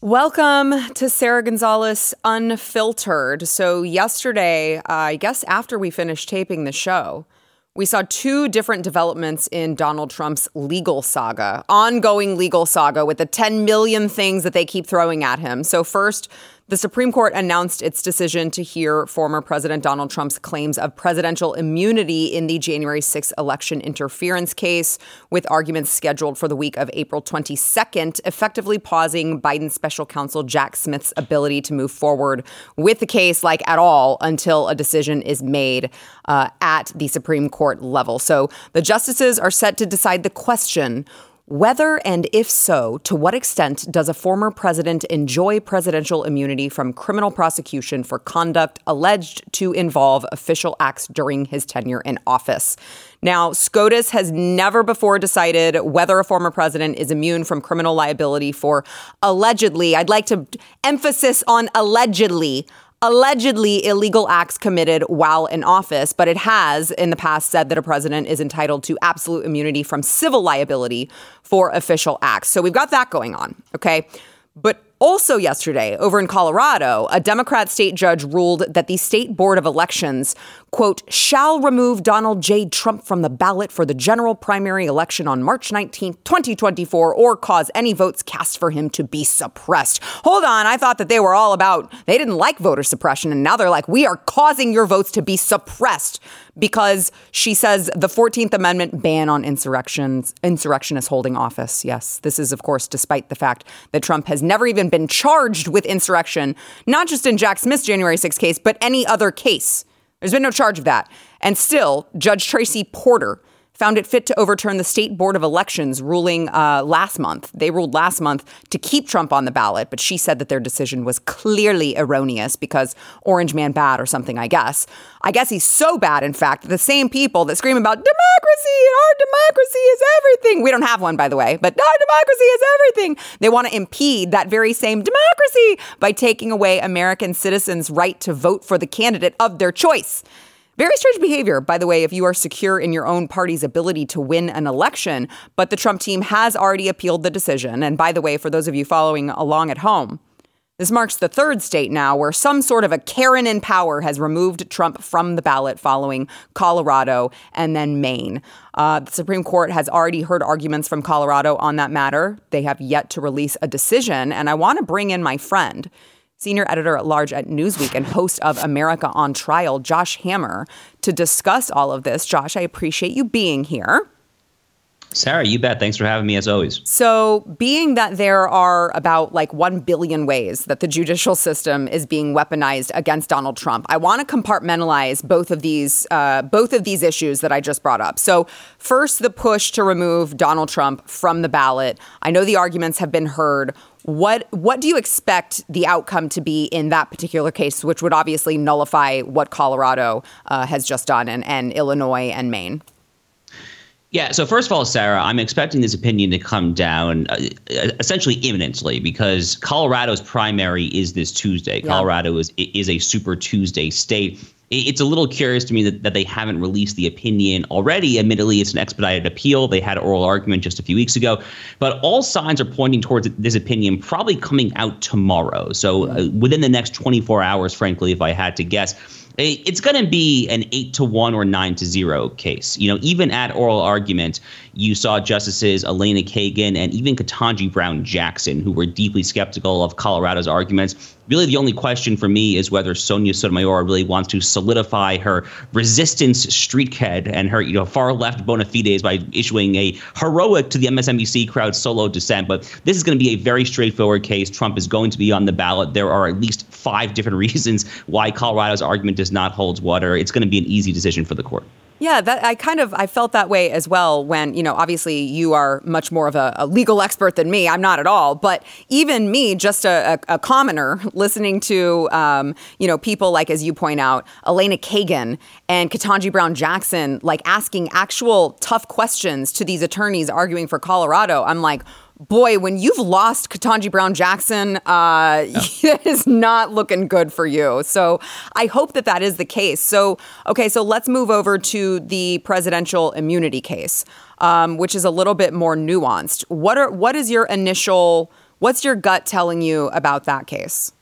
Welcome to Sara Gonzales Unfiltered. So, yesterday, uh, I guess after we finished taping the show, we saw two different developments in Donald Trump's legal saga, ongoing legal saga with the 10 million things that they keep throwing at him. So, first, the Supreme Court announced its decision to hear former President Donald Trump's claims of presidential immunity in the January 6 election interference case, with arguments scheduled for the week of April 22nd, effectively pausing Biden's special counsel Jack Smith's ability to move forward with the case, like at all, until a decision is made uh, at the Supreme Court level. So the justices are set to decide the question whether and if so, to what extent does a former president enjoy presidential immunity from criminal prosecution for conduct alleged to involve official acts during his tenure in office? Now, SCOTUS has never before decided whether a former president is immune from criminal liability for allegedly, I'd like to emphasis on allegedly allegedly illegal acts committed while in office, but it has in the past said that a president is entitled to absolute immunity from civil liability for official acts. So we've got that going on, okay? But also, yesterday, over in Colorado, a Democrat state judge ruled that the state board of elections, quote, shall remove Donald J. Trump from the ballot for the general primary election on March 19, 2024, or cause any votes cast for him to be suppressed. Hold on, I thought that they were all about, they didn't like voter suppression, and now they're like, we are causing your votes to be suppressed because she says the 14th Amendment ban on insurrections, insurrectionists holding office. Yes, this is, of course, despite the fact that Trump has never even been charged with insurrection, not just in Jack Smith's January 6 case, but any other case. There's been no charge of that. And still, Judge Tracy Porter found it fit to overturn the state board of elections ruling uh, last month. They ruled last month to keep Trump on the ballot, but she said that their decision was clearly erroneous because Orange Man bad or something, I guess. I guess he's so bad, in fact, that the same people that scream about democracy and our democracy is everything. We don't have one, by the way, but our democracy is everything. They want to impede that very same democracy by taking away American citizens' right to vote for the candidate of their choice. Very strange behavior, by the way, if you are secure in your own party's ability to win an election. But the Trump team has already appealed the decision. And by the way, for those of you following along at home, this marks the third state now where some sort of a Karen in power has removed Trump from the ballot following Colorado and then Maine. Uh, the Supreme Court has already heard arguments from Colorado on that matter. They have yet to release a decision. And I want to bring in my friend senior editor at large at Newsweek and host of America on Trial, Josh Hammer, to discuss all of this. Josh, I appreciate you being here. Sara, you bet. Thanks for having me as always. So, being that there are about like 1 billion ways that the judicial system is being weaponized against Donald Trump, I want to compartmentalize both of these uh, both of these issues that I just brought up. So, first the push to remove Donald Trump from the ballot. I know the arguments have been heard. What what do you expect the outcome to be in that particular case, which would obviously nullify what Colorado uh, has just done and, and Illinois and Maine? Yeah. So first of all, Sara, I'm expecting this opinion to come down uh, essentially imminently because Colorado's primary is this Tuesday. Yeah. Colorado is is a Super Tuesday state it's a little curious to me that, that they haven't released the opinion already. Admittedly, it's an expedited appeal. They had oral argument just a few weeks ago, but all signs are pointing towards this opinion probably coming out tomorrow. So uh, within the next 24 hours, frankly, if I had to guess it's going to be an eight to one or nine to zero case. You know, even at oral argument, you saw Justices Elena Kagan and even Ketanji Brown Jackson, who were deeply skeptical of Colorado's arguments. Really, the only question for me is whether Sonia Sotomayor really wants to solidify her resistance street cred and her, you know, far left bona fides by issuing a heroic to the MSNBC crowd solo dissent. But this is going to be a very straightforward case. Trump is going to be on the ballot. There are at least five different reasons why Colorado's argument does not hold water. It's going to be an easy decision for the court. Yeah, that I kind of I felt that way as well when, you know, obviously you are much more of a, a legal expert than me. I'm not at all. But even me, just a, a, a commoner, listening to, um, you know, people like, as you point out, Elena Kagan and Ketanji Brown Jackson, like asking actual tough questions to these attorneys arguing for Colorado, I'm like, boy, when you've lost Ketanji Brown Jackson, uh, it is not looking good for you. So I hope that that is the case. So, okay, so let's move over to the presidential immunity case, um, which is a little bit more nuanced. What are what is your initial? What's your gut telling you about that case?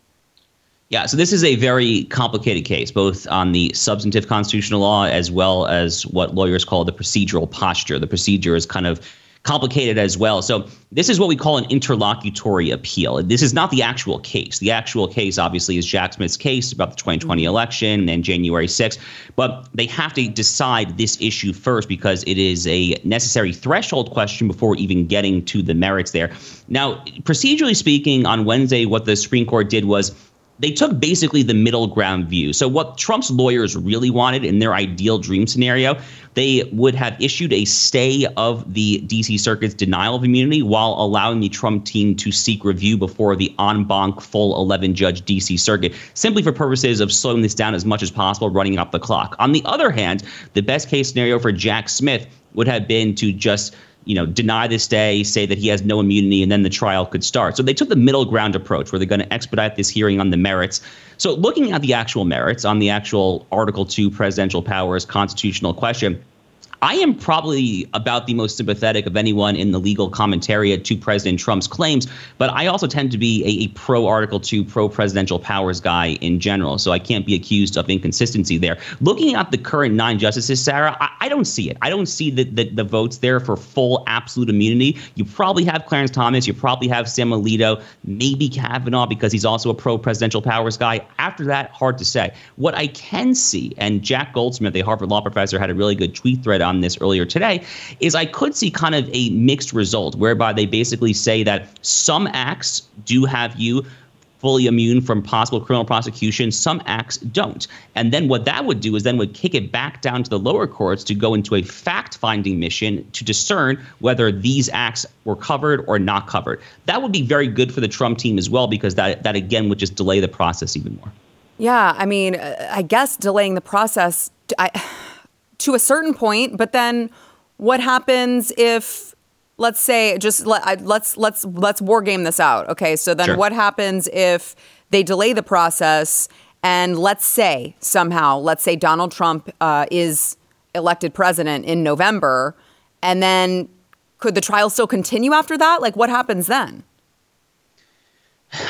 Yeah, so this is a very complicated case, both on the substantive constitutional law as well as what lawyers call the procedural posture. The procedure is kind of complicated as well. So this is what we call an interlocutory appeal. This is not the actual case. The actual case, obviously, is Jack Smith's case about the 2020 mm-hmm. election and January 6th. But they have to decide this issue first because it is a necessary threshold question before even getting to the merits there. Now, procedurally speaking, on Wednesday, what the Supreme Court did was they took basically the middle ground view. So, what Trump's lawyers really wanted in their ideal dream scenario, they would have issued a stay of the DC Circuit's denial of immunity while allowing the Trump team to seek review before the en banc full 11 judge DC Circuit, simply for purposes of slowing this down as much as possible, running up the clock. On the other hand, the best case scenario for Jack Smith would have been to just you know, deny this day, say that he has no immunity, and then the trial could start. So they took the middle ground approach where they're going to expedite this hearing on the merits. So looking at the actual merits on the actual Article 2 presidential powers constitutional question, I am probably about the most sympathetic of anyone in the legal commentariat to President Trump's claims, but I also tend to be a, a pro Article 2, pro presidential powers guy in general, so I can't be accused of inconsistency there. Looking at the current nine justices, Sara, I, I don't see it. I don't see the, the, the, votes there for full absolute immunity. You probably have Clarence Thomas, you probably have Sam Alito, maybe Kavanaugh because he's also a pro presidential powers guy. After that, hard to say. What I can see, and Jack Goldsmith, a Harvard law professor, had a really good tweet thread on this earlier today, is I could see kind of a mixed result whereby they basically say that some acts do have you fully immune from possible criminal prosecution. Some acts don't. And then what that would do is then would kick it back down to the lower courts to go into a fact finding mission to discern whether these acts were covered or not covered. That would be very good for the Trump team as well, because that, that again would just delay the process even more. Yeah. I mean, I guess delaying the process. I, to a certain point, but then what happens if let's say just let, let's let's let's war game this out. Okay, so then sure. what happens if they delay the process and let's say somehow let's say Donald Trump uh, is elected president in November, and then could the trial still continue after that? Like what happens then?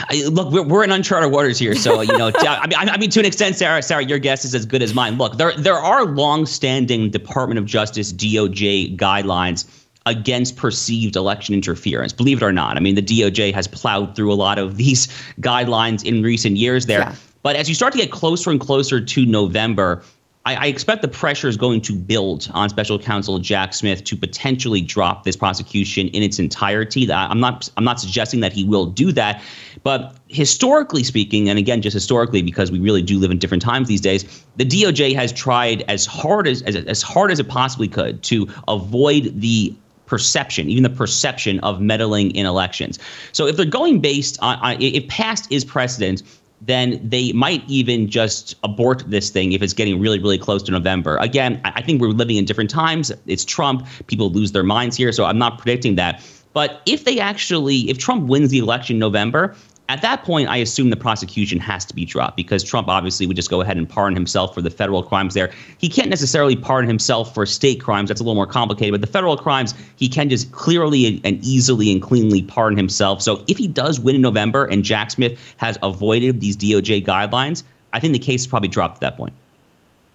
I, look, we're, we're in uncharted waters here, so you know. I mean, I mean, to an extent, Sara, Sara, your guess is as good as mine. Look, there there are long-standing Department of Justice DOJ guidelines against perceived election interference. Believe it or not, I mean, the DOJ has plowed through a lot of these guidelines in recent years. There, yeah. but as you start to get closer and closer to November, I, expect the pressure is going to build on special counsel Jack Smith to potentially drop this prosecution in its entirety. I'm not I'm not suggesting that he will do that, but historically speaking, and again, just historically, because we really do live in different times these days, the DOJ has tried as hard as as, as hard as it possibly could to avoid the perception, even the perception of meddling in elections. So if they're going based on, on if past is precedent, then they might even just abort this thing if it's getting really, really close to November. Again, I think we're living in different times. It's Trump. People lose their minds here. So I'm not predicting that. But if they actually, if Trump wins the election in November, at that point, I assume the prosecution has to be dropped because Trump obviously would just go ahead and pardon himself for the federal crimes there. He can't necessarily pardon himself for state crimes. That's a little more complicated. But the federal crimes, he can just clearly and easily and cleanly pardon himself. So if he does win in November and Jack Smith has avoided these DOJ guidelines, I think the case is probably dropped at that point.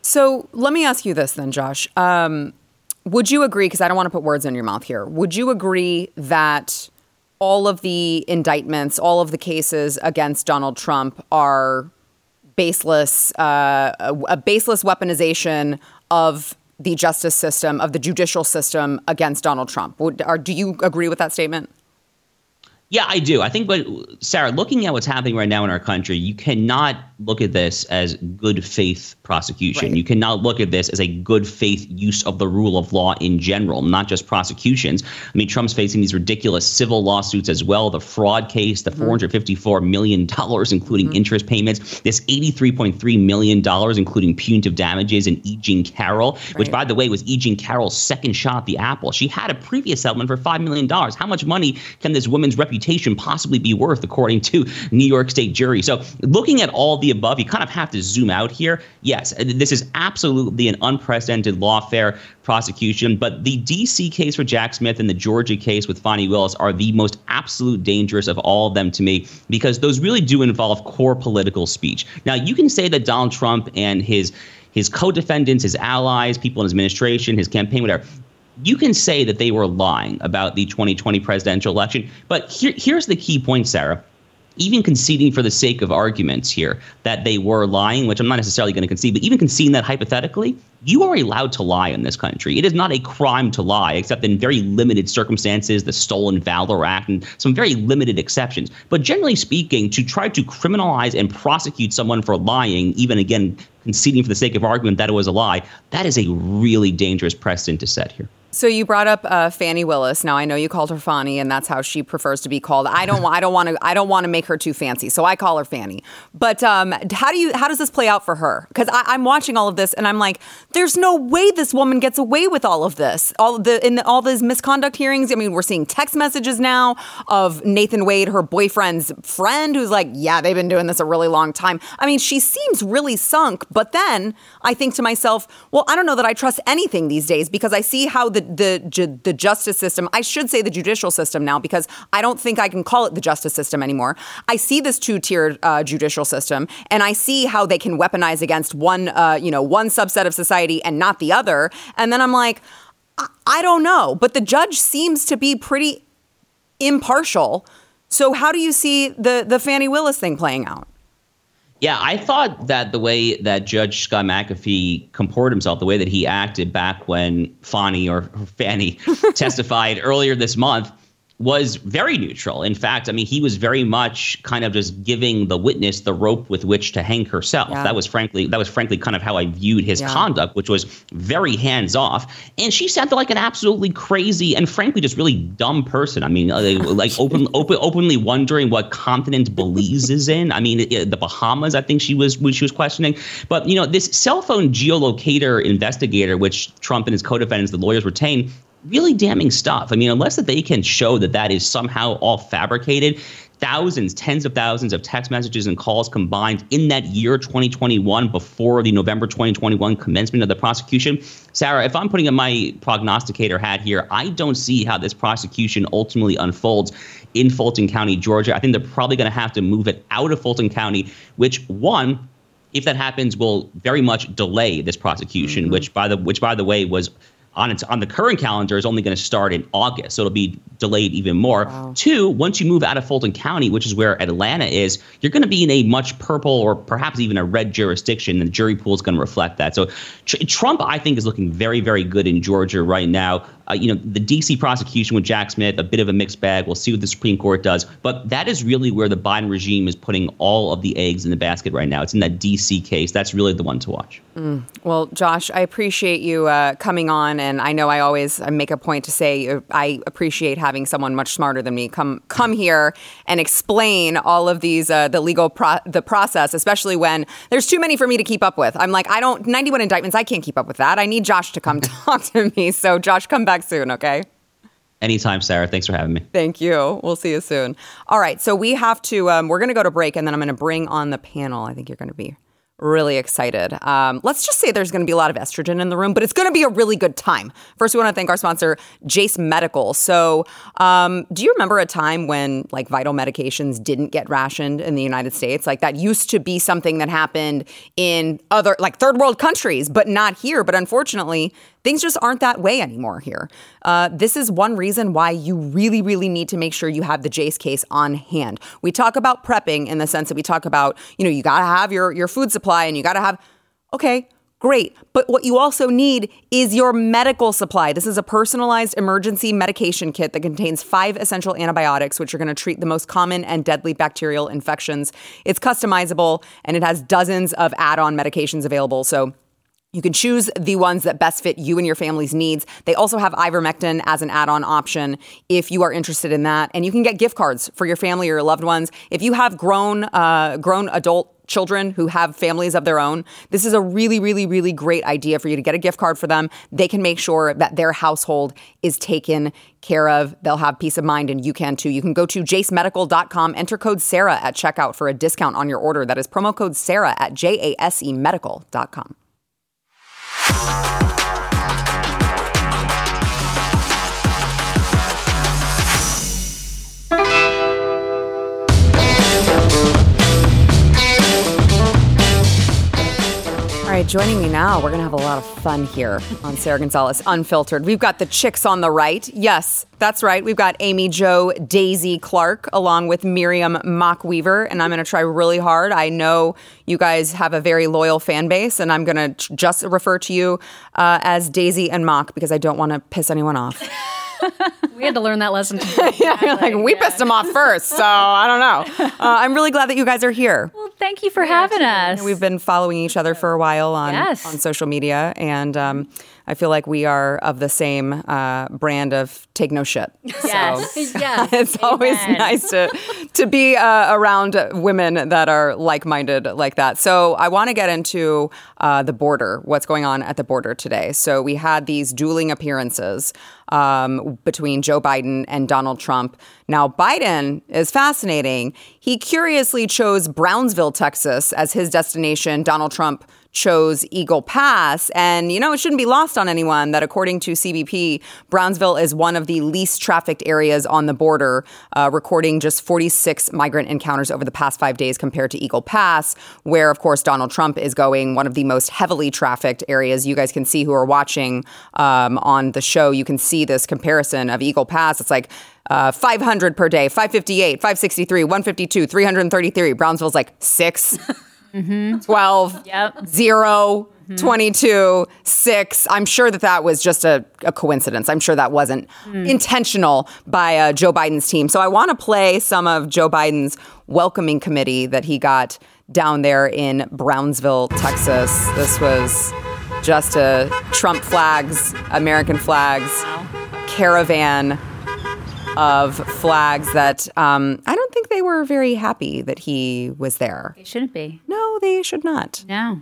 So let me ask you this then, Josh. Um, would you agree, because I don't want to put words in your mouth here, would you agree that all of the indictments, all of the cases against Donald Trump are baseless, uh, a, baseless weaponization of the justice system, of the judicial system against Donald Trump. Would, are, do you agree with that statement? Yeah, I do. I think, but Sara, looking at what's happening right now in our country, you cannot look at this as good faith prosecution. Right. You cannot look at this as a good faith use of the rule of law in general, not just prosecutions. I mean, Trump's facing these ridiculous civil lawsuits as well. The fraud case, the mm-hmm. $454 million, including mm-hmm. interest payments, this $83.3 million, including punitive damages, and E. Jean Carroll, right. which, by the way, was E. Jean Carroll's second shot at the apple. She had a previous settlement for $5 million. How much money can this woman's reputation possibly be worth, according to New York State jury? So, looking at all the above, you kind of have to zoom out here. Yes, this is absolutely an unprecedented lawfare prosecution, but the DC case for Jack Smith and the Georgia case with Fani Willis are the most absolute dangerous of all of them to me because those really do involve core political speech. Now, you can say that Donald Trump and his his co-defendants, his allies, people in his administration, his campaign, whatever, you can say that they were lying about the 2020 presidential election. But here, here's the key point, Sara even conceding for the sake of arguments here that they were lying, which I'm not necessarily going to concede, but even conceding that hypothetically, you are allowed to lie in this country. It is not a crime to lie, except in very limited circumstances, the Stolen Valor Act, and some very limited exceptions. But generally speaking, to try to criminalize and prosecute someone for lying, even again conceding for the sake of argument that it was a lie, that is a really dangerous precedent to set here. So you brought up uh, Fani Willis. Now I know you called her Fannie, and that's how she prefers to be called. I don't. I don't want to. I don't want to make her too fancy, so I call her Fannie. But um, how do you? How does this play out for her? Because I'm watching all of this, and I'm like, there's no way this woman gets away with all of this. All the in the, all these misconduct hearings. I mean, we're seeing text messages now of Nathan Wade, her boyfriend's friend, who's like, yeah, they've been doing this a really long time. I mean, she seems really sunk. But then I think to myself, well, I don't know that I trust anything these days because I see how the the the justice system. I should say the judicial system now because I don't think I can call it the justice system anymore. I see this two tiered uh, judicial system, and I see how they can weaponize against one uh, you know one subset of society and not the other. And then I'm like, I, I don't know, but the judge seems to be pretty impartial. So how do you see the the Fani Willis thing playing out? Yeah, I thought that the way that Judge Scott McAfee comported himself, the way that he acted back when Fani or Fanny testified earlier this month, was very neutral. In fact, I mean, he was very much kind of just giving the witness the rope with which to hang herself. Yeah. That was frankly that was frankly kind of how I viewed his yeah. conduct, which was very hands off. And she sounded like an absolutely crazy and frankly just really dumb person. I mean, uh, like open, open, openly wondering what continent Belize is in. I mean, the Bahamas. I think she was when she was questioning. But you know, this cell phone geolocator investigator, which Trump and his co-defendants, the lawyers, retained really damning stuff. I mean, unless that they can show that that is somehow all fabricated, thousands, tens of thousands of text messages and calls combined in that year 2021 before the November 2021 commencement of the prosecution. Sara, if I'm putting on my prognosticator hat here, I don't see how this prosecution ultimately unfolds in Fulton County, Georgia. I think they're probably going to have to move it out of Fulton County, which one if that happens, will very much delay this prosecution, mm-hmm. which by the which by the way was on its on the current calendar is only going to start in August, so it'll be delayed even more. Wow. Two, once you move out of Fulton County, which is where Atlanta is, you're going to be in a much purple or perhaps even a red jurisdiction, and the jury pool is going to reflect that. So tr- Trump, I think, is looking very, very good in Georgia right now. Uh, you know, the D.C. prosecution with Jack Smith, a bit of a mixed bag. We'll see what the Supreme Court does. But that is really where the Biden regime is putting all of the eggs in the basket right now. It's in that D.C. case. That's really the one to watch. Mm. Well, Josh, I appreciate you uh, coming on. And I know I always make a point to say uh, I appreciate having someone much smarter than me come come here and explain all of these, uh, the legal pro- the process, especially when there's too many for me to keep up with. I'm like, I don't, 91 indictments, I can't keep up with that. I need Josh to come talk to me. So, Josh, come back back soon, okay? Anytime, Sara. Thanks for having me. Thank you. We'll see you soon. All right. So we have to, um, we're going to go to break and then I'm going to bring on the panel. I think you're going to be really excited. Um, let's just say there's going to be a lot of estrogen in the room, but it's going to be a really good time. First, we want to thank our sponsor, Jase Medical. So, um, do you remember a time when like vital medications didn't get rationed in the United States? Like that used to be something that happened in other like third world countries, but not here. But unfortunately, Things just aren't that way anymore here. Uh, this is one reason why you really, really need to make sure you have the Jase case on hand. We talk about prepping in the sense that we talk about, you know, you got to have your, your food supply and you got to have, okay, Great. But what you also need is your medical supply. This is a personalized emergency medication kit that contains five essential antibiotics, which are going to treat the most common and deadly bacterial infections. It's customizable and it has dozens of add on medications available. So you can choose the ones that best fit you and your family's needs. They also have ivermectin as an add-on option if you are interested in that, and you can get gift cards for your family or your loved ones. If you have grown, uh, grown adult children who have families of their own, this is a really, really, really great idea for you to get a gift card for them. They can make sure that their household is taken care of. They'll have peace of mind, and you can too. You can go to jasemedical.com, enter code Sara at checkout for a discount on your order. That is promo code Sara at jasemedical.com. joining me now, we're going to have a lot of fun here on Sara Gonzales Unfiltered. We've got the chicks on the right. Yes, that's right. We've got Amy Jo Daisy Clark along with Miriam Mock Weaver, and I'm going to try really hard. I know you guys have a very loyal fan base, and I'm going to just refer to you uh, as Daisy and Mock because I don't want to piss anyone off. we had to learn that lesson. yeah, like we pissed them off first, so I don't know. Uh, I'm really glad that you guys are here. Well, thank you for having us. We've been following each other for a while on Yes. on social media, and um, I feel like we are of the same uh, brand of take no shit. Yes. So yes. it's always nice to to be uh, around women that are like minded like that. So I want to get into uh, the border. What's going on at the border today? So we had these dueling appearances um, between Joe Biden and Donald Trump. Now Biden is fascinating. He curiously chose Brownsville, Texas, as his destination. Donald Trump chose Eagle Pass. And, you know, it shouldn't be lost on anyone that according to CBP, Brownsville is one of the least trafficked areas on the border, uh, recording just 46 migrant encounters over the past five days compared to Eagle Pass, where, of course, Donald Trump is going, one of the most heavily trafficked areas. You guys can see who are watching um, on the show. You can see this comparison of Eagle Pass. It's like, uh, 500 per day, 558, 563, 152, 333. Brownsville's like 6 12, Yep. 0, mm-hmm. 22, 6. I'm sure that that was just a, a coincidence. I'm sure that wasn't mm. intentional by uh, Joe Biden's team. So I want to play some of Joe Biden's welcoming committee that he got down there in Brownsville, Texas. This was just a Trump flags, American flags caravan of flags that um, I don't think they were very happy that he was there. They shouldn't be. No, they should not. No.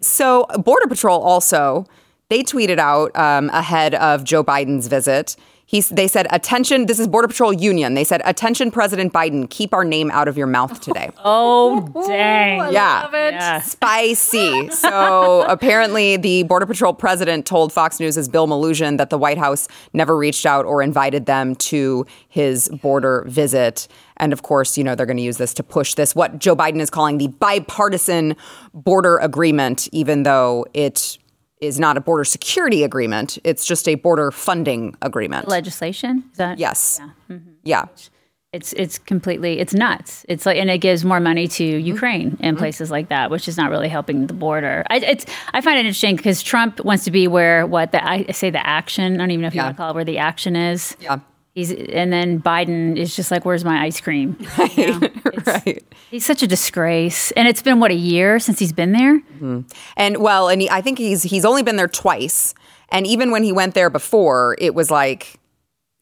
So, Border Patrol also they tweeted out um, ahead of Joe Biden's visit. He, they said, "Attention! This is Border Patrol Union." They said, "Attention, President Biden, keep our name out of your mouth today." oh, dang. yeah, Yeah. spicy. So apparently, the Border Patrol president told Fox News' Bill Melugin that the White House never reached out or invited them to his border visit. And of course, you know, they're going to use this to push this, what Joe Biden is calling the bipartisan border agreement, even though it is not a border security agreement. It's just a border funding agreement. Legislation? Is that? yes. Yeah. It's it's completely it's nuts. It's like and it gives more money to Mm-hmm. Ukraine and places like that, which is not really helping the border. I, it's I find it interesting because Trump wants to be where what the I say the action. I don't even know if you Yeah. want to call it where the action is. Yeah. He's and then Biden is just like, "Where's my ice cream?" You know? Right. He's such a disgrace, and it's been what a year since he's been there. Mm-hmm. And well, and he, I think he's he's only been there twice. And even when he went there before, it was like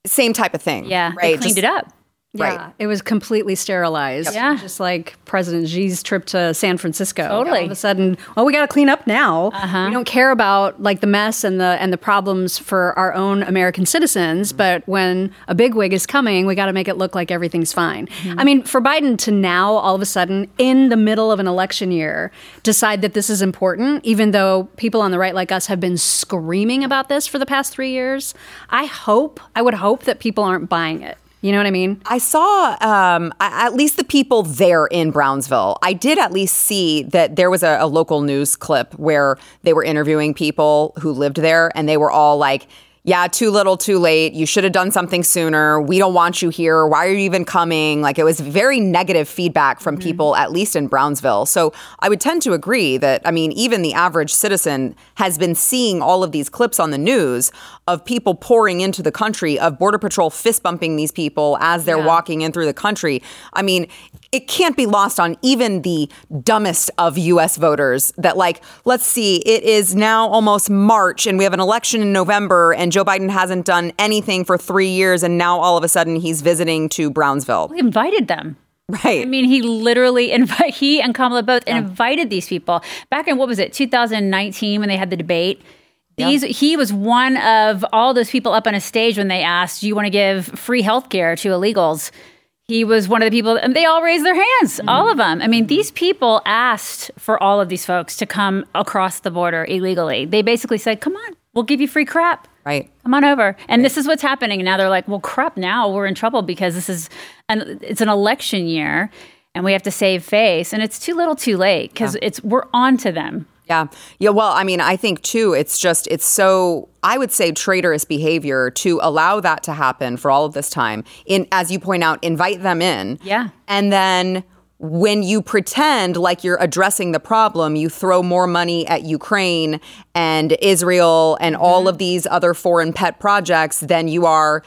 same type of thing. Yeah, right. they cleaned Just- it up. Right. Yeah, it was completely sterilized. Yeah. Just like President Xi's trip to San Francisco. Totally. All of a sudden, well, we got to clean up now. Uh-huh. We don't care about like the mess and the and the problems for our own American citizens, mm-hmm. but when a bigwig is coming, we got to make it look like everything's fine. Mm-hmm. I mean, for Biden to now all of a sudden in the middle of an election year decide that this is important, even though people on the right like us have been screaming about this for the past 3 years, I hope, I would hope that people aren't buying it. You know what I mean? I saw um, at least the people there in Brownsville. I did at least see that there was a, a local news clip where they were interviewing people who lived there, and they were all like, yeah, too little, too late. You should have done something sooner. We don't want you here. Why are you even coming? Like it was very negative feedback from mm-hmm. people, at least in Brownsville. So I would tend to agree that, I mean, even the average citizen has been seeing all of these clips on the news of people pouring into the country, of Border Patrol fist bumping these people as they're walking in through the country. I mean, it can't be lost on even the dumbest of US voters that, like, let's see, it is now almost March and we have an election in November and Joe Biden hasn't done anything for three years and now all of a sudden he's visiting to Brownsville. We invited them. Right. I mean, he literally invite he and Kamala both yeah. invited these people back in what was it, 2019 when they had the debate. These yeah. he was one of all those people up on a stage when they asked, "Do you want to give free health care to illegals?" He was one of the people, and they all raised their hands, mm-hmm. all of them. I mean, these people asked for all of these folks to come across the border illegally. They basically said, "Come on, we'll give you free crap." Right. Come on over. And right. this is what's happening. And now they're like, well, crap, now we're in trouble because this is an it's an election year and we have to save face. And it's too little too late because yeah. it's we're on to them. Yeah. Yeah. Well, I mean, I think too, it's just, it's so, I would say traitorous behavior to allow that to happen for all of this time. In, as you point out, invite them in. Yeah. And then when you pretend like you're addressing the problem, you throw more money at Ukraine and Israel and mm-hmm. all of these other foreign pet projects than you are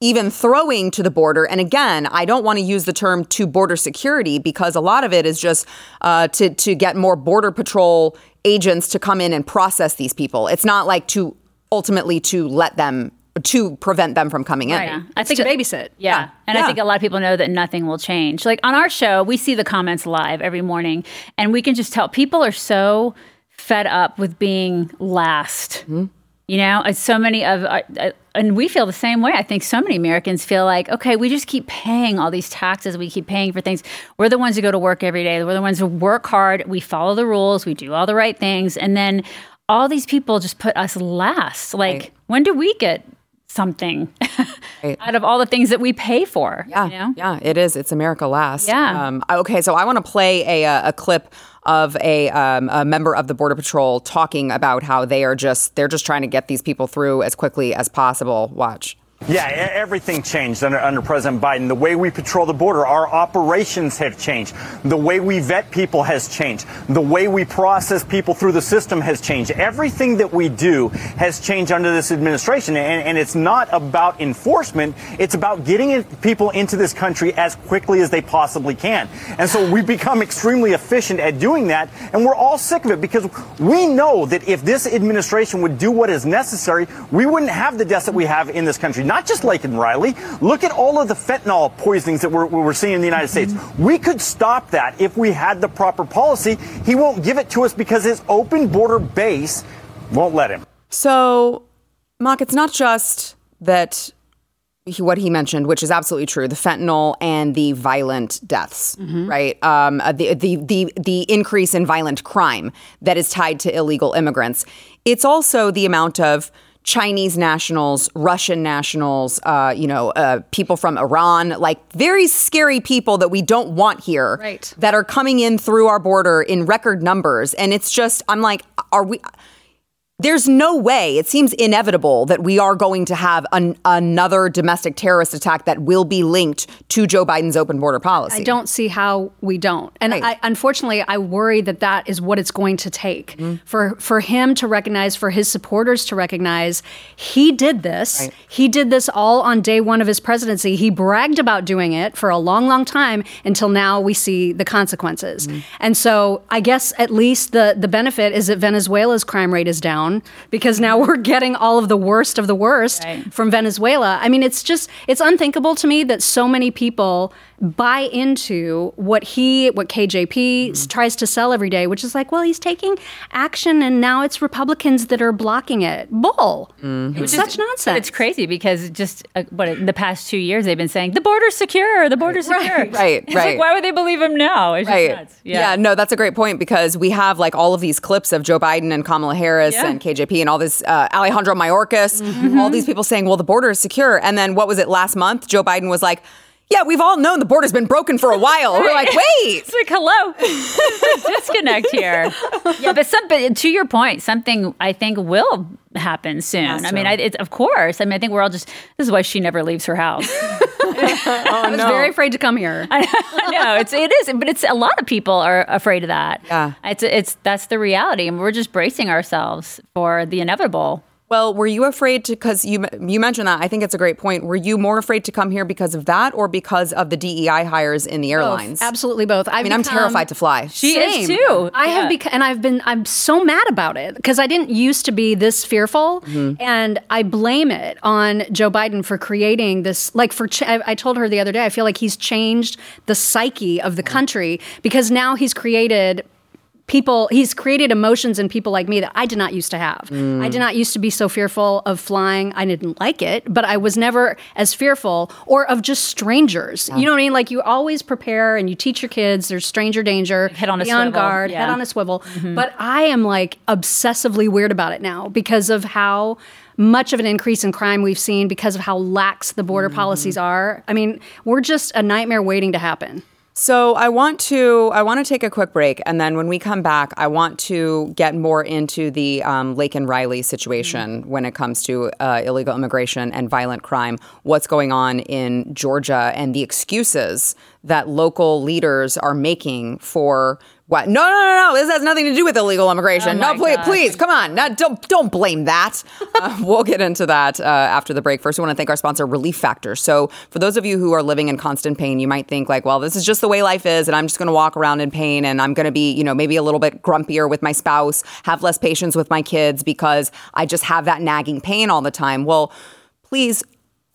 even throwing to the border. And again, I don't want to use the term to border security because a lot of it is just uh, to to get more border patrol agents to come in and process these people. It's not like to ultimately to let them to prevent them from coming in. Right. Yeah. I think to babysit. Yeah. yeah. And yeah. I think a lot of people know that nothing will change. Like on our show, we see the comments live every morning and we can just tell people are so fed up with being last. Mm-hmm. You know, so many of, uh, uh, and we feel the same way. I think so many Americans feel like, okay, we just keep paying all these taxes. We keep paying for things. We're the ones who go to work every day. We're the ones who work hard. We follow the rules. We do all the right things. And then all these people just put us last. Like, right. when do we get something right. out of all the things that we pay for. Yeah, you know? yeah, it is. It's America last. Yeah. Um, okay, so I want to play a, a clip of a, um, a member of the Border Patrol talking about how they are just they're just trying to get these people through as quickly as possible. Watch. Yeah, everything changed under, under President Biden. The way we patrol the border, our operations have changed. The way we vet people has changed. The way we process people through the system has changed. Everything that we do has changed under this administration. And, and it's not about enforcement, it's about getting people into this country as quickly as they possibly can. And so we've become extremely efficient at doing that. And we're all sick of it because we know that if this administration would do what is necessary, we wouldn't have the deaths that we have in this country not just Laken Riley. Look at all of the fentanyl poisonings that we're, we're seeing in the United States. Mm-hmm. We could stop that if we had the proper policy. He won't give it to us because his open border base won't let him. So, Mock, it's not just that he, what he mentioned, which is absolutely true, the fentanyl and the violent deaths, mm-hmm. right? Um, uh, the, the the the increase in violent crime that is tied to illegal immigrants. It's also the amount of Chinese nationals, Russian nationals, uh, you know, uh, people from Iran, like very scary people that we don't want here, right. that are coming in through our border in record numbers. And it's just, I'm like, are we? There's no way, it seems inevitable that we are going to have an, another domestic terrorist attack that will be linked to Joe Biden's open border policy. I don't see how we don't. And right. I, unfortunately, I worry that that is what it's going to take mm-hmm. for, for him to recognize, for his supporters to recognize he did this. Right. He did this all on day one of his presidency. He bragged about doing it for a long, long time until now we see the consequences. Mm-hmm. And so I guess at least the, the benefit is that Venezuela's crime rate is down down because now we're getting all of the worst of the worst right. from Venezuela. I mean, it's just it's unthinkable to me that so many people buy into what he what KJP mm-hmm. tries to sell every day, which is like, well, he's taking action and now it's Republicans that are blocking it. Bull. Mm-hmm. It's such nonsense. It's crazy because just uh, what in the past 2 years they've been saying the border's secure, the border's secure. Right, right. It's right. like why would they believe him now? It's right. Yeah. yeah. no, that's a great point because we have like all of these clips of Joe Biden and Kamala Harris yeah. and KJP and all this uh, Alejandro Mayorkas, mm-hmm. all these people saying, well, the border is secure. And then what was it last month? Joe Biden was like, yeah, we've all known the border's been broken for a while. We're like, wait. It's like, hello, There's a disconnect here. Yeah, but some, but to your point, something I think will happen soon. Has I mean. I, it's, of course. I mean, I think we're all just. This is why she never leaves her house. Oh, I was very afraid to come here. I know it's it is, but it's a lot of people are afraid of that. Yeah. it's it's that's the reality, and we're just bracing ourselves for the inevitable. Well, were you afraid to because you you mentioned that? I think it's a great point. Were you more afraid to come here because of that, or because of the DEI hires in the airlines? Absolutely both. I mean, I'm terrified to fly. She is too. I have Yeah. become, and I've been, I'm so mad about it because I didn't used to be this fearful, mm-hmm. and I blame it on Joe Biden for creating this. Like for, ch- I, I told her the other day, I feel like he's changed the psyche of the country because now he's created. People, he's created emotions in people like me that I did not used to have. Mm. I did not used to be so fearful of flying. I didn't like it, but I was never as fearful or of just strangers. You know what I mean? Like you always prepare and you teach your kids there's stranger danger. Head on a be on swivel, guard, yeah. head on a swivel. Mm-hmm. But I am like obsessively weird about it now because of how much of an increase in crime we've seen because of how lax the border mm-hmm. policies are. I mean, we're just a nightmare waiting to happen. So I want to I want to take a quick break, and then when we come back, I want to get more into the um, Laken Riley situation when it comes to uh, illegal immigration and violent crime. What's going on in Georgia and the excuses that local leaders are making for what? No, no, no, no. This has nothing to do with illegal immigration. Oh no, please, gosh. please, come on. No, don't don't blame that. Uh, we'll get into that uh, after the break. First, we want to thank our sponsor, Relief Factor. So, for those of you who are living in constant pain, you might think like, well, this is just the way life is, and I'm just going to walk around in pain, and I'm going to be, you know, maybe a little bit grumpier with my spouse, have less patience with my kids because I just have that nagging pain all the time. Well, please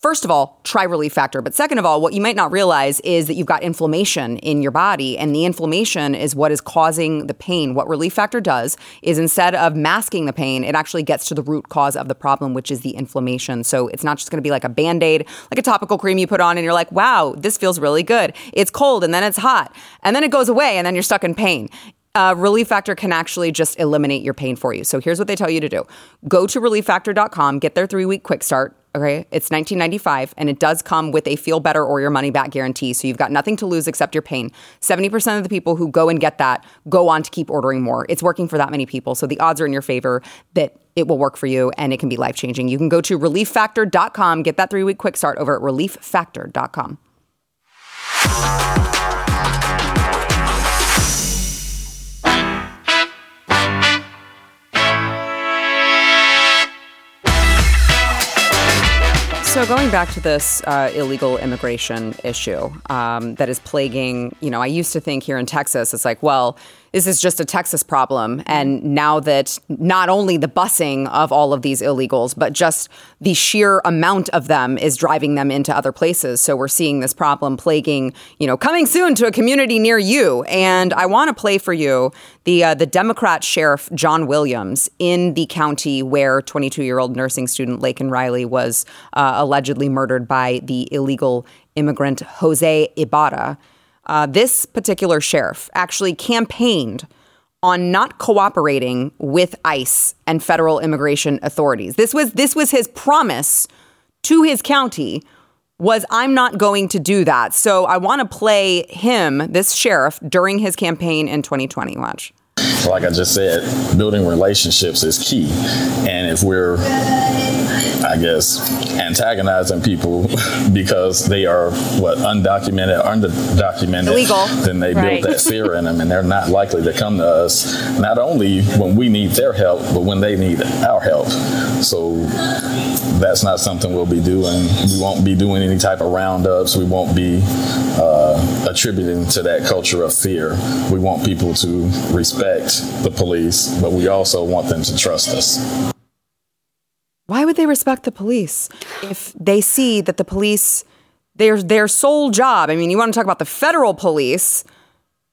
First of all, try Relief Factor. But second of all, what you might not realize is that you've got inflammation in your body, and the inflammation is what is causing the pain. What Relief Factor does is instead of masking the pain, it actually gets to the root cause of the problem, which is the inflammation. So it's not just going to be like a band aid, like a topical cream you put on, and you're like, wow, this feels really good. It's cold, and then it's hot, and then it goes away, and then you're stuck in pain. Uh, Relief Factor can actually just eliminate your pain for you. So here's what they tell you to do go to relieffactor.com, get their three week quick start. Okay, it's 1995 and it does come with a feel better or your money back guarantee. So you've got nothing to lose except your pain. 70% of the people who go and get that go on to keep ordering more. It's working for that many people. So the odds are in your favor that it will work for you and it can be life changing. You can go to relieffactor.com, get that three week quick start over at relieffactor.com. So going back to this uh, illegal immigration issue um, that is plaguing, you know, I used to think here in Texas, it's like, well, this is just a Texas problem, and now that not only the busing of all of these illegals, but just the sheer amount of them is driving them into other places. So we're seeing this problem plaguing, you know, coming soon to a community near you. And I want to play for you the uh, the Democrat sheriff John Williams in the county where 22 year old nursing student Laken Riley was uh, allegedly murdered by the illegal immigrant Jose Ibarra. Uh, this particular sheriff actually campaigned on not cooperating with ICE and federal immigration authorities. This was this was his promise to his county was I'm not going to do that. So I want to play him, this sheriff, during his campaign in 2020. Watch. Like I just said, building relationships is key. And if we're, I guess, antagonizing people because they are what undocumented, undocumented, Illegal. then they Right. build that fear in them, and they're not likely to come to us. Not only when we need their help, but when they need our help. So that's not something we'll be doing. We won't be doing any type of roundups. We won't be uh, attributing to that culture of fear. We want people to respect the police, but we also want them to trust us. Why would they respect the police if they see that the police their their sole job, I mean, you want to talk about the federal police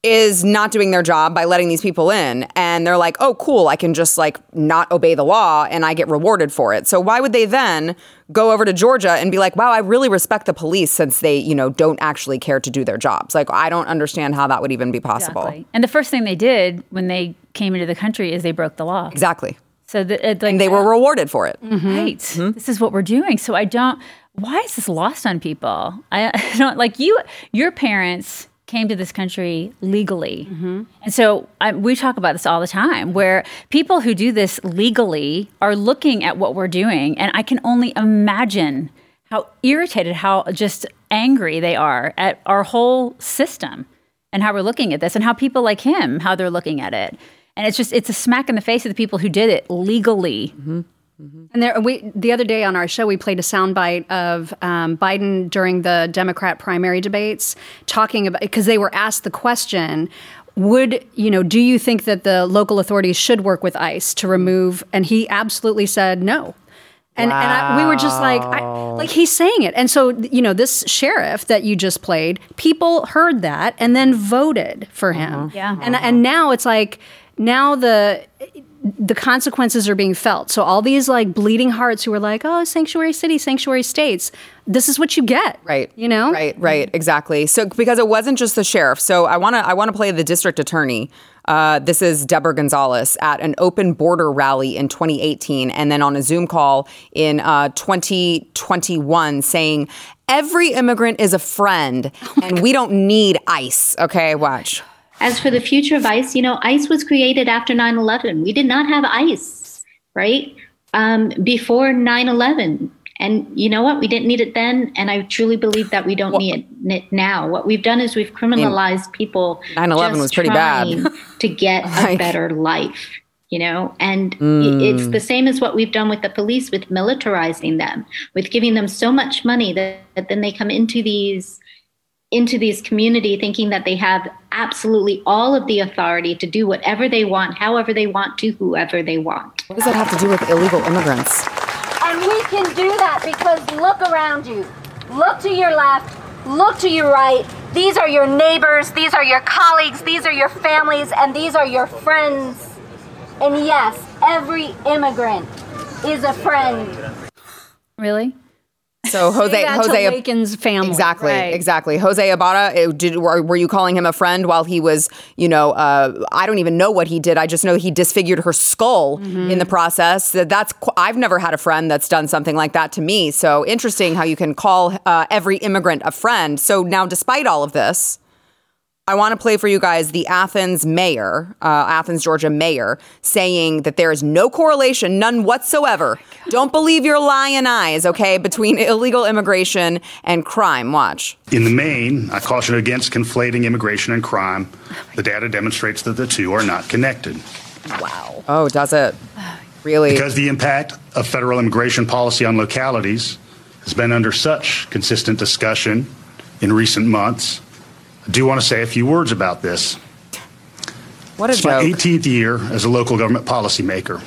is not doing their job by letting these people in and they're like, "Oh, cool, I can just like not obey the law and I get rewarded for it." So why would they then go over to Georgia and be like, "Wow, I really respect the police since they, you know, don't actually care to do their jobs." Like, I don't understand how that would even be possible. Exactly. And the first thing they did when they came into the country is they broke the law. Exactly. So it, like, And they were rewarded for it. Mm-hmm. right. Mm-hmm. This is what we're doing. So I don't. why is this lost on people? I, I don't like you. Your parents came to this country legally, Mm-hmm. and so I, we talk about this all the time. Where people who do this legally are looking at what we're doing, and I can only imagine how irritated, how just angry they are at our whole system and how we're looking at this, and how people like him, how they're looking at it. And it's just it's a smack in the face of the people who did it legally. And there, we the other day on our show, we played a soundbite of um, Biden during the Democrat primary debates, talking about because they were asked the question, "Would you know? Do you think that the local authorities should work with ICE to remove?" And he absolutely said no. And, and I, we were just like, I, like he's saying it. And so, you know, this sheriff that you just played, people heard that and then voted for him. Yeah. And and now it's like now the the consequences are being felt. So all these like bleeding hearts who are like, oh, sanctuary city, sanctuary states, this is what you get. Right. You know? Right, right, exactly. So because it wasn't just the sheriff. So I want to I want to play the district attorney. Uh, this is Deborah Gonzalez at an open border rally in 2018 and then on a Zoom call in uh, 2021 saying every immigrant is a friend and we don't need ICE. Okay, watch. As for the future of ICE, you know, ICE was created after 9 11. We did not have ICE, right? Um, before 9 11. And you know what? We didn't need it then. And I truly believe that we don't need it now. What we've done is we've criminalized people. 9/11 was pretty bad. To get a better life, you know? And Mm. it's the same as what we've done with the police, with militarizing them, with giving them so much money that, that then they come into these into these community thinking that they have absolutely all of the authority to do whatever they want, however they want to whoever they want. What does that have to do with illegal immigrants? And we can do that because look around you. Look to your left, look to your right. These are your neighbors, these are your colleagues, these are your families, and these are your friends. And yes, every immigrant is a friend. Really? So Jose Jose Laken's family. Exactly, Right. exactly. Jose Abada, eh, did were, were you calling him a friend while he was, you know, uh, I don't even know what he did. I just know he disfigured her skull in the process. That that's I've never had a friend that's done something like that to me. So interesting how you can call uh, every immigrant a friend. So now, despite all of this. I want to play for you guys the Athens mayor, uh, Athens, Georgia mayor, saying that there is no correlation, none whatsoever. Don't believe your lying eyes, okay, between illegal immigration and crime. Watch. In the main, I caution against conflating immigration and crime. The data demonstrates that the two are not connected. Wow. Oh, does it? Really? Because the impact of federal immigration policy on localities has been under such consistent discussion in recent months, I do want to say a few words about this. what a It's my 18th year as a local government policymaker,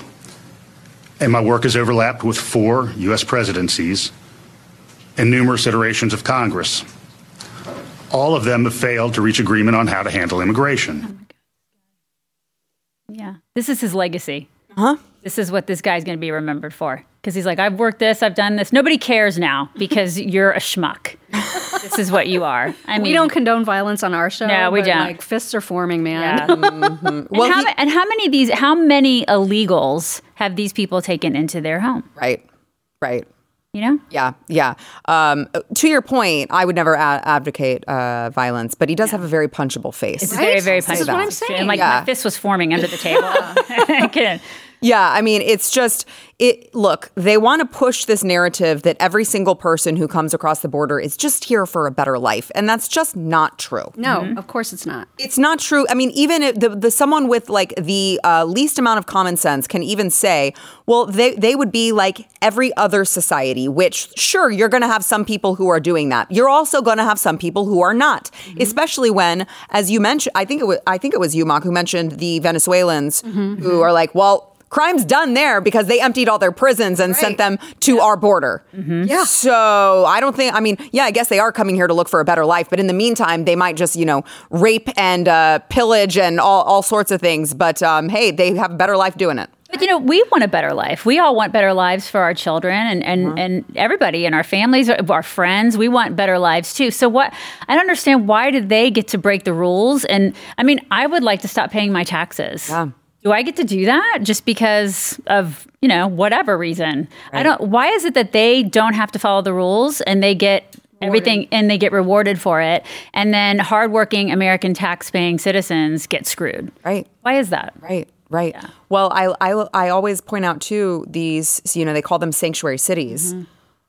and my work has overlapped with four U.S. presidencies and numerous iterations of Congress. All of them have failed to reach agreement on how to handle immigration. Oh yeah. This is his legacy. Huh? This is what this guy's going to be remembered for. Because he's like, I've worked this, I've done this. Nobody cares now because you're a schmuck. this is what you are. I mean, We don't condone violence on our show. No, we don't. Like fists are forming, man. Yeah. and, how, ma- and how many of these, how many illegals have these people taken into their home? Right, right. You know? Yeah, yeah. Um, to your point, I would never a- advocate uh, violence, but he does have a very punchable face. It's very, very This is what I'm punchable. saying. And like Yeah. my fist was forming under the table. I couldn't- Yeah, I mean, it's just it. Look, they want to push this narrative that every single person who comes across the border is just here for a better life, and that's just not true. No, mm-hmm. of course it's not. It's not true. I mean, even if the, the someone with like the uh, least amount of common sense can even say, well, they they would be like every other society. Which, sure, you're going to have some people who are doing that. You're also going to have some people who are not. Mm-hmm. Especially when, as you mentioned, I think it was I think it was you, Mock, who mentioned the Venezuelans mm-hmm. who are like, well. Crime's done there because they emptied all their prisons and sent them to our border. Yeah. So I don't think. I mean, yeah, I guess they are coming here to look for a better life, but in the meantime, they might just you know rape and uh, pillage and all all sorts of things. But um, hey, they have a better life doing it. But you know, we want a better life. We all want better lives for our children and and, and everybody in our families, our friends. We want better lives too. So what? I don't understand why did they get to break the rules? And I mean, I would like to stop paying my taxes. Yeah. Do I get to do that just because of, you know, whatever reason? I don't why is it that they don't have to follow the rules and they get everything and they get rewarded for it and then hardworking American tax-paying citizens get screwed? Right. Why is that? Right. Right. Well, I, I I always point out too these you know they call them sanctuary cities. Mm-hmm.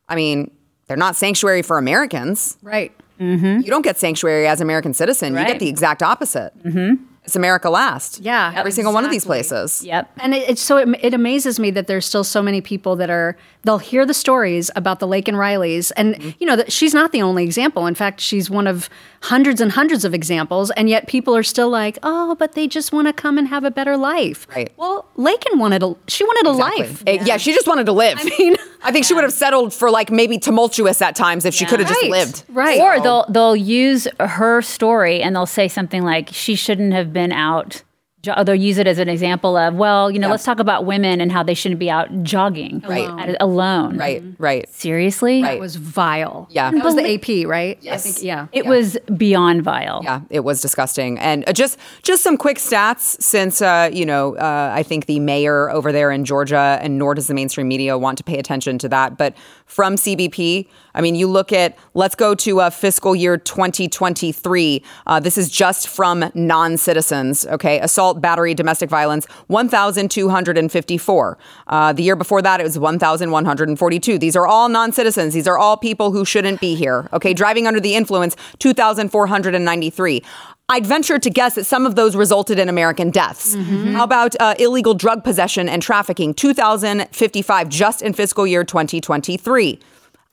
I mean, they're not sanctuary for Americans. Right. You don't get sanctuary as an American citizen. You get the exact opposite. Mm-hmm. It's America last. Yeah, Every single one of these places. Yep. And it, it's so it, it amazes me that there's still so many people that are they'll hear the stories about the Laken Rileys, and mm-hmm. you know that she's not the only example. In fact, she's one of hundreds and hundreds of examples, and yet people are still like, oh, but they just want to come and have a better life. Right. Well, Laken wanted a she wanted a life. Eh, Yeah. she just wanted to live. I mean- I think she would have settled for like maybe tumultuous at times if she could have just lived. Right. Or they'll they'll use her story and they'll say something like she shouldn't have been out. Jo- They'll use it as an example of, well, you know, let's talk about women and how they shouldn't be out jogging Right. at- alone. Right. Right. Seriously? Right. It was vile. Yeah. That was the AP, right? Yes. I think, yeah. It was beyond vile. Yeah, it was disgusting. And uh, just just some quick stats since uh, you know uh, I think the mayor over there in Georgia and nor does the mainstream media want to pay attention to that. But from CBP, I mean, you look at let's go to uh, fiscal year 2023. Uh, this is just from non-citizens. Okay, assault, battery, domestic violence, 1,254. Uh, the year before that, it was 1,142. These are all non-citizens. These are all people who shouldn't be here. Okay, driving under the influence, 2,493. I'd venture to guess that some of those resulted in American deaths. How about uh, illegal drug possession and trafficking? 2,055 just in fiscal year 2023.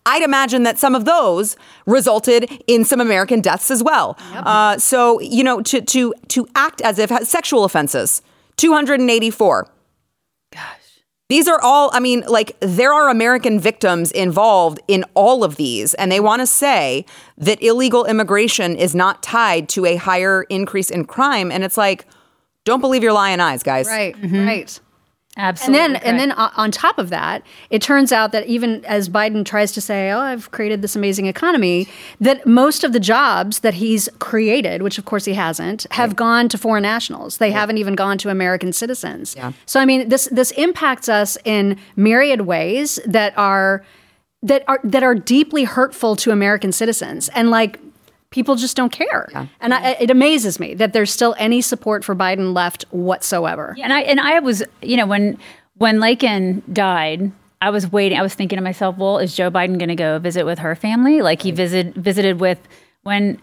I'd imagine that some of those resulted in some American deaths as well. Uh, so you know, to to to act as if sexual offenses, 284. Gosh, These are all, I mean, like, there are American victims involved in all of these, and they want to say that illegal immigration is not tied to a higher increase in crime. And it's like, don't believe your lying eyes, guys. Right. Right. And Absolutely. then, and then on top of that, it turns out that even as Biden tries to say, "Oh, I've created this amazing economy," that most of the jobs that he's created, which of course he hasn't, have gone to foreign nationals. They haven't even gone to American citizens. Yeah. So I mean, this this impacts us in myriad ways that are that are that are deeply hurtful to American citizens, and like. People just don't care, and I, it amazes me that there's still any support for Biden left whatsoever. Yeah, and I and I was, you know, when when Laken died, I was waiting. I was thinking to myself, well, is Joe Biden going to go visit with her family, like he visit visited with when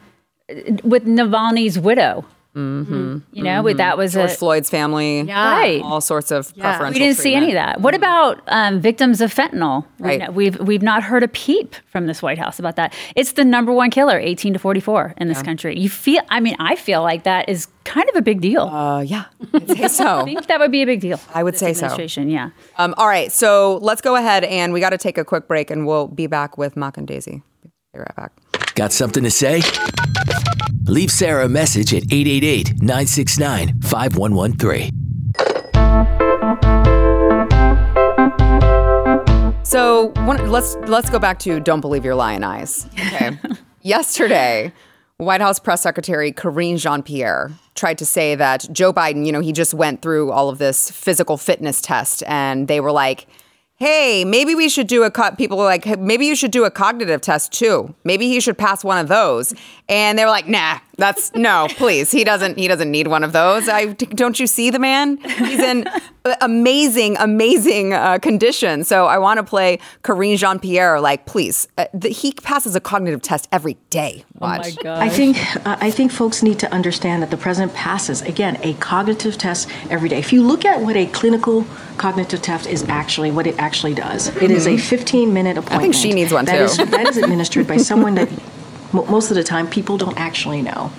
with Navalny's widow? Mm-hmm. You know, that was George a Floyd's family. Yeah. right. All sorts of preferential We didn't see any of that. What about um, victims of fentanyl? We Right. know- We've we've not heard a peep from this White House about that. It's the number one killer, 18 to 44 in this country. You feel? I mean, I feel like that is kind of a big deal. Uh, yeah, I'd say I think that would be a big deal. I would this say so. administration, Yeah. Um, all right, so let's go ahead and we got to take a quick break, and we'll be back with Mock and Daisy. Be right back. Got something to say? Leave Sara a message at 888 969 5113. So one, let's let's go back to don't believe your lying eyes. Okay. Yesterday, White House press secretary Karine Jean-Pierre tried to say that Joe Biden, you know, he just went through all of this physical fitness test, and they were like, "Hey, maybe we should do a co-, people were like, "Hey, maybe you should do a cognitive test too. Maybe he should pass one of those." And they were like, "Nah, that's no, please. He doesn't. He doesn't need one of those. I don't you see the man? He's in amazing, amazing uh, condition. So I want to play Karine Jean Pierre. Like, please, uh, the, he passes a cognitive test every day. Watch. I think uh, I think folks need to understand that the president passes again a cognitive test every day. If you look at what a clinical cognitive test is actually, what it actually does, it is a 15 minute appointment. I think she needs one, that too. is- that is administered by someone that mo- most of the time people don't actually know,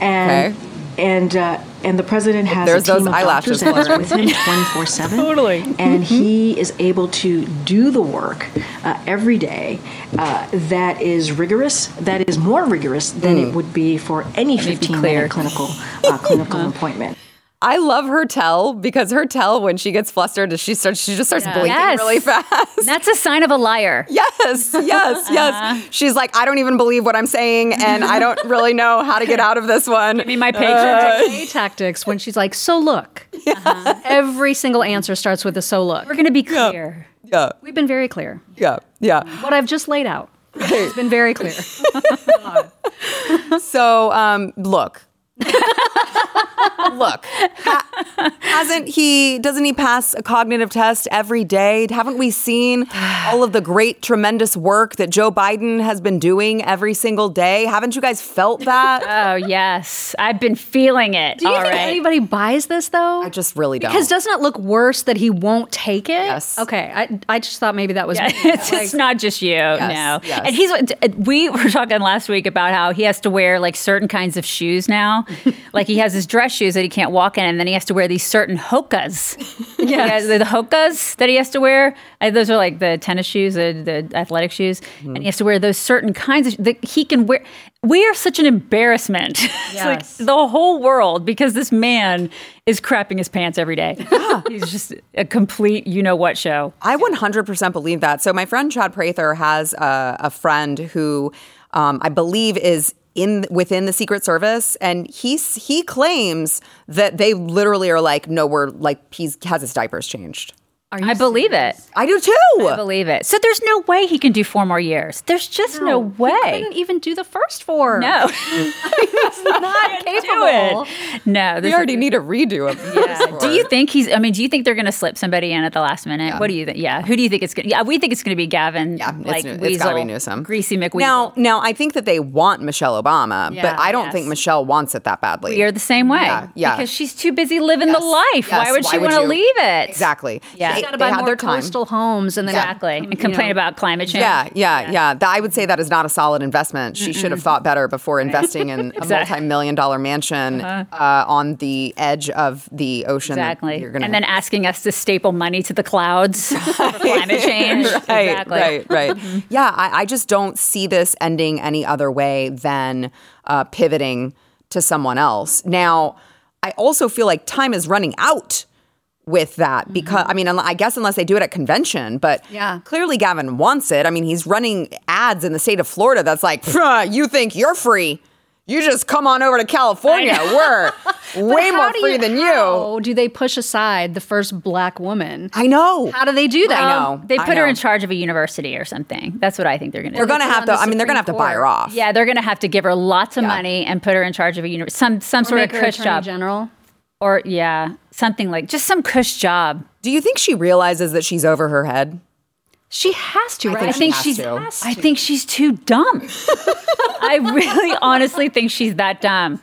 and Okay. and uh, and the president has There's a team those of eyelashes, doctors that with him 24 seven. Totally. and he is able to do the work uh, every day uh, that is rigorous that is more rigorous than Hmm. it would be for any 15 clear. minute clinical uh, clinical appointment I love her tell because her tell when she gets flustered, she starts she just starts blinking Yes. really fast. That's a sign of a liar. Yes, yes, yes. She's like, I don't even believe what I'm saying, and I don't really know how to get out of this one. Give me my A tactics when she's like, "So look." Every single answer starts with a "so look." We're going to be clear. Yeah, We've been very clear. yeah, yeah. What I've just laid out it's been very clear. So, um, look. look. Ha- hasn't he doesn't he pass a cognitive test every day? Haven't we seen all of the great tremendous work that Joe Biden has been doing every single day? Haven't you guys felt that? Oh, yes. I've been feeling it. Do you All think right. anybody buys this though? I just really don't. Because doesn't it look worse that he won't take it? Yes. Okay. I, I just thought maybe that was Yeah, me. it's, it's not just you. no. yes. And he's we were talking last week about how he has to wear like certain kinds of shoes now. like he has his dress shoes that he can't walk in, and then he has to wear these certain hokas. Yes. the, hokas that he has to wear. Uh, those are like the tennis shoes, the, the athletic shoes, and he has to wear those certain kinds of that he can wear. We are such an embarrassment. it's like the whole world because this man is crapping his pants every day. He's just a complete you know what show. I 100% believe that. So my friend Chad Prather has a, a friend who um, I believe is in within the Secret Service, and he's he claims that they literally are like, no, we're like he's has his diapers changed. I believe it. I do too. I believe it. So there's no way he can do four more years. There's just no, He way. couldn't even do the first four. No, He's not capable. no. we already is- need a redo of Yeah. Do you think he's? I mean, do you think they're going to slip somebody in at the last minute? What do you think? Yeah. Who do you think it's going? to Yeah, we think it's going to be Gavin. Yeah, like it's, Weasel, it's got to be Newsom. Greasy McWeasel. Now, now I think that they want Michelle Obama, Yeah, but I don't yes. think Michelle wants it that badly. we are the same way. Yeah, yeah. Because she's too busy living the life. Yes, Why would she why would want to leave it? Exactly. Yeah. They, Got to buy more their time. coastal homes and then Exactly. And complain about climate change. Yeah, yeah, yeah. Th- I would say that is not a solid investment. She should have thought better before investing in a multi-million dollar mansion uh, on the edge of the ocean. Exactly. And then asking us to staple money to the clouds for climate change. right, exactly. right, right. Yeah, I, I just don't see this ending any other way than uh, pivoting to someone else. Now, I also feel like time is running out with that mm-hmm. because I mean, I guess unless they do it at convention, but Yeah. clearly Gavin wants it. I mean, he's running ads in the state of Florida that's like, you think you're free? You just come on over to California. We're way more free than you. How do they push aside the first black woman? I know. How do they do that? I know. They put her in charge of a university or something. That's what I think they're going to do. They're gonna have to. I mean, they're gonna have to buy her off. Yeah, they're going to have to give her lots of Yeah. money and put her in charge of a university, some some sort of cush job, general. Or yeah, something like just some cush job. Do you think she realizes that she's over her head? She has to, right? I think has she's. to. I think she's too dumb. I really, honestly think she's that dumb.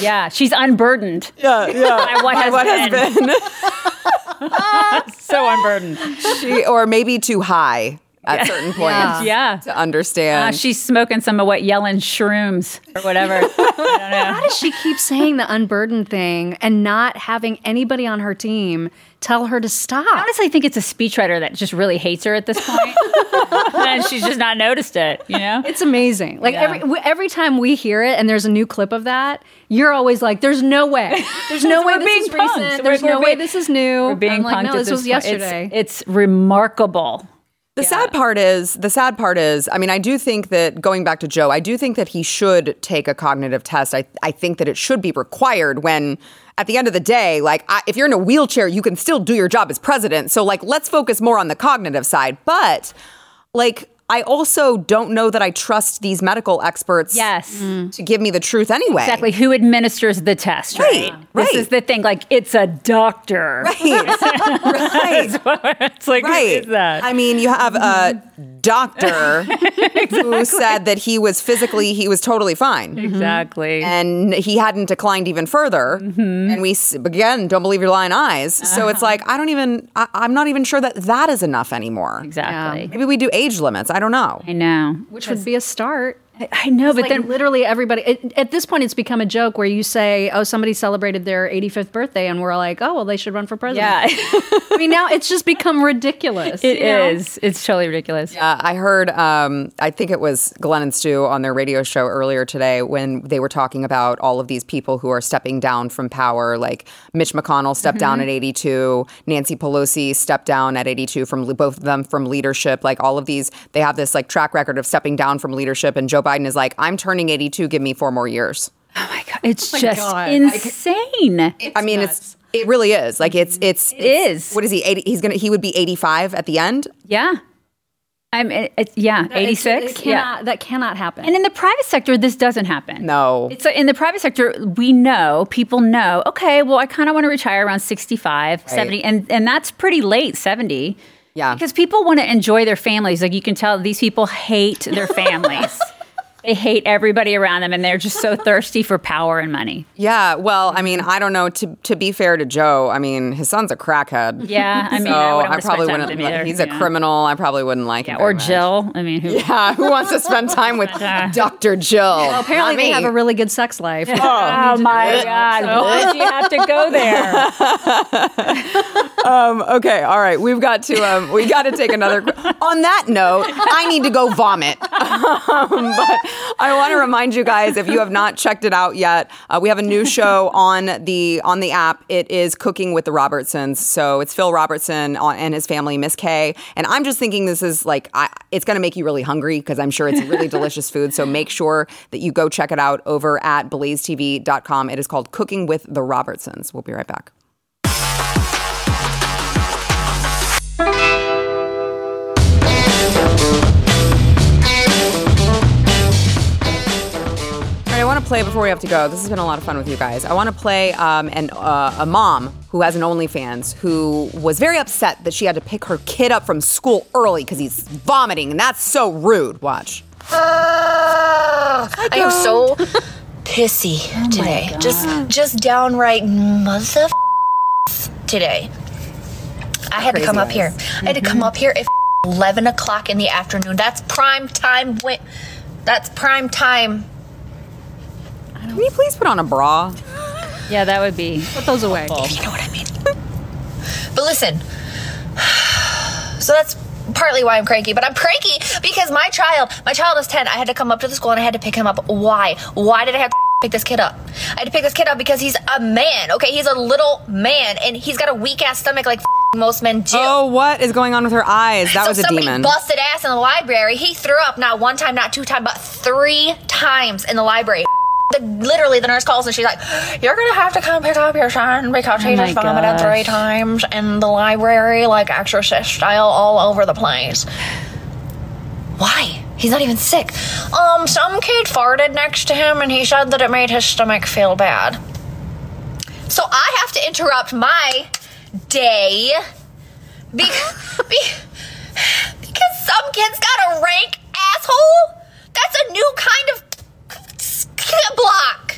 Yeah, she's unburdened. Yeah, yeah. By what has what been. has been So unburdened. she, or maybe too high at certain points Yeah. to Uh, understand. she's smoking some of what yelling shrooms or whatever. How does she keep saying the unburdened thing and not having anybody on her team tell her to stop? I honestly think it's a speechwriter that just really hates her at this point, and she's just not noticed it. You know? It's amazing. Like Yeah. every w- every time we hear it and there's a new clip of that, you're always like, "There's no way. There's no way this being is punked. recent. We're- There's no we're way being- this is new." We're being I'm like, punked no, at this was yesterday. It's, it's remarkable. The sad part is, the sad part is, I mean, I do think that going back to Joe, I do think that he should take a cognitive test. I, I think that it should be required when, at the end of the day, like, I, if you're in a wheelchair, you can still do your job as president. So, like, let's focus more on the cognitive side. But, like, I also don't know that I trust these medical experts Yes. to give me the truth anyway. Exactly. Who administers the test? Right. Right, This is the thing. Like, it's a doctor. Right. right. it's like, right. who is that? I mean, you have a doctor who said that he was physically, he was totally fine. Mm-hmm. exactly. And he hadn't declined even further. Mm-hmm. And we, again, don't believe your lying eyes. So it's uh-huh. like, I don't even, I, I'm not even sure that that is enough anymore. exactly. Maybe we do age limits. I don't know. I know. which would be a start. I know, but like then literally everybody it, at this point it's become a joke where you say, "Oh, somebody celebrated their 85th birthday," and we're like, "Oh, well, they should run for president." yeah, I mean, now it's just become ridiculous. It is. know? It's totally ridiculous. Uh, I heard, um, I think it was Glenn and Stu on their radio show earlier today when they were talking about all of these people who are stepping down from power. Like Mitch McConnell stepped down at 82, Nancy Pelosi stepped down at 82 from both of them from leadership. Like all of these, they have this like track record of stepping down from leadership. And Joe Biden is like, I'm turning 82, give me four more years. Oh my god, it's oh just God. insane. I mean, it's. It really is like it's it's It is. What is he? 80, he's gonna he would be eighty five at the end. yeah, I'm. It, it- yeah, eighty It- it cannot, That cannot happen. And in the private sector, this doesn't happen. No. It's like in the private sector, we know, people know, okay, well, I kind of want to retire around 65, 70, and, and that's pretty late, 70. Yeah. Because people want to enjoy their families. Like you can tell these people hate their families. they hate everybody around them and they're just so thirsty for power and money. Yeah, well, I mean, I don't know. To to be fair to Joe, I mean, his son's a crackhead. Yeah, I mean, so I, I probably wouldn't. with him like- either, he's a yeah. criminal. I probably wouldn't like him. Or very much. Jill. I mean, who? Yeah, who wants to spend time with Dr. Jill? Well, apparently Not they me. have a really good sex life. Oh my God! Why did you have to go there? Um, okay, all right. We've got to. Um, we got to take another. On that note, I need to go vomit. um, but I want to remind you guys, if you have not checked it out yet, uh, we have a new show on the on the app. It is Cooking with the Robertsons. So it's Phil Robertson and his family, Miss Kay. And I'm just thinking this is like I, it's going to make you really hungry because I'm sure it's really delicious food. So make sure that you go check it out over at blazetv.com. It is called Cooking with the Robertsons. We'll be right back. Want to play before we have to go. This has been a lot of fun with you guys. I want to play um, an, uh, a mom who has an OnlyFans who was very upset that she had to pick her kid up from school early because he's vomiting, and that's so rude. Watch. I am so pissy today. just just downright mother today. I had to come up here. I had to come up here at 11 o'clock in the afternoon. That's prime time. Wi- that's prime time. Can you please put on a bra? Yeah, that would be. Put those away. If you know what I mean. but listen. So that's partly why I'm cranky, but I'm cranky because my child, my child is 10. I had to come up to the school and I had to pick him up. Why? Why did I have to pick this kid up? I had to pick this kid up because he's a man, okay? He's a little man and he's got a weak ass stomach like most men do. Oh, what is going on with her eyes? That so was a somebody demon. busted ass in the library. He threw up not one time, not two times, but three times in the library. The, literally, the nurse calls and she's like, "You're gonna have to come pick up your son because he Oh just vomited three times in the library, like exorcist style, all over the place." Why? He's not even sick. Um, some kid farted next to him and he said that it made his stomach feel bad. So I have to interrupt my day because, because some kid's got a rank asshole. That's a new kind of skid block.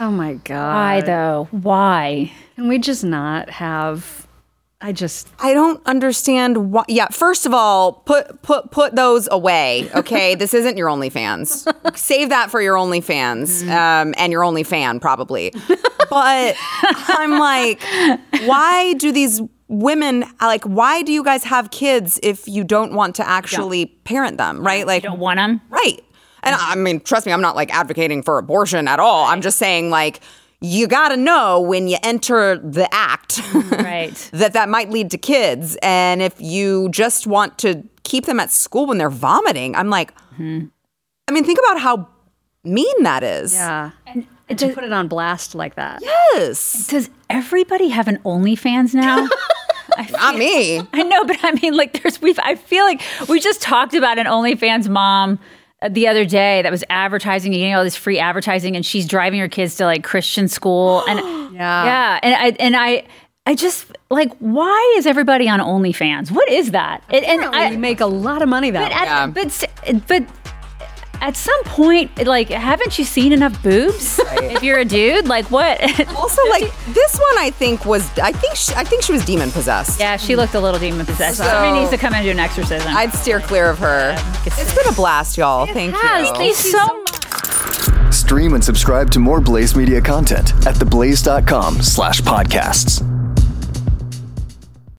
Oh my god. Why though? Why? Can we just not have? I just I don't understand why. Yeah, first of all, put put put those away. Okay, this isn't your OnlyFans. Save that for your OnlyFans um, and your OnlyFan probably. But I'm like, why do these women like? Why do you guys have kids if you don't want to actually parent them? Right? Like, you Don't want them? Right. And I mean, trust me, I'm not like advocating for abortion at all. I'm just saying, like, you got to know when you enter the act Right. that that might lead to kids. And if you just want to keep them at school when they're vomiting, I'm like, Mm-hmm. I mean, think about how mean that is. yeah. And to put it on blast like that. Yes. Does everybody have an OnlyFans now? Not me. I know, but I mean, like, there's we've. I feel like we just talked about an OnlyFans mom the other day that was advertising, getting all this free advertising, and she's driving her kids to like Christian school, and Yeah. yeah, and I and I. I just like why is everybody on OnlyFans? What is that? And, and Apparently we make a lot of money that but, way. at, but but At some point, like, haven't you seen enough boobs? if you're a dude, like, what? Also, like this one, I think was I think she, I think she was demon possessed. yeah, she looked a little demon possessed. So, Somebody needs to come and do an exorcism. I'd steer clear of her. It's been a blast, y'all. Thank Has, you. thank you so much. Stream and subscribe to more Blaze Media content at theblaze.com slash podcasts.